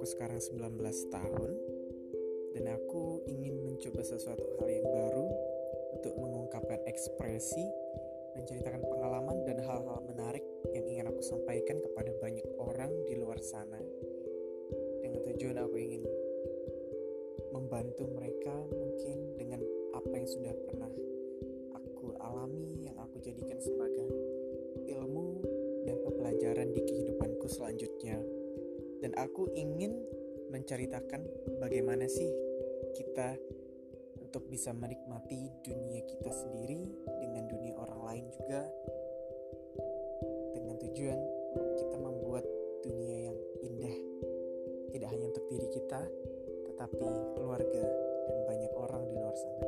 Aku sekarang 19 tahun dan aku ingin mencoba sesuatu hal yang baru untuk mengungkapkan ekspresi, menceritakan pengalaman dan hal-hal menarik yang ingin aku sampaikan kepada banyak orang di luar sana. Dengan tujuan aku ingin membantu mereka mungkin dengan apa yang sudah pernah aku alami yang aku jadikan sebagai selanjutnya. Dan aku ingin menceritakan bagaimana sih kita untuk bisa menikmati dunia kita sendiri dengan dunia orang lain juga. Dengan tujuan kita membuat dunia yang indah. Tidak hanya untuk diri kita tetapi keluarga dan banyak orang di luar sana.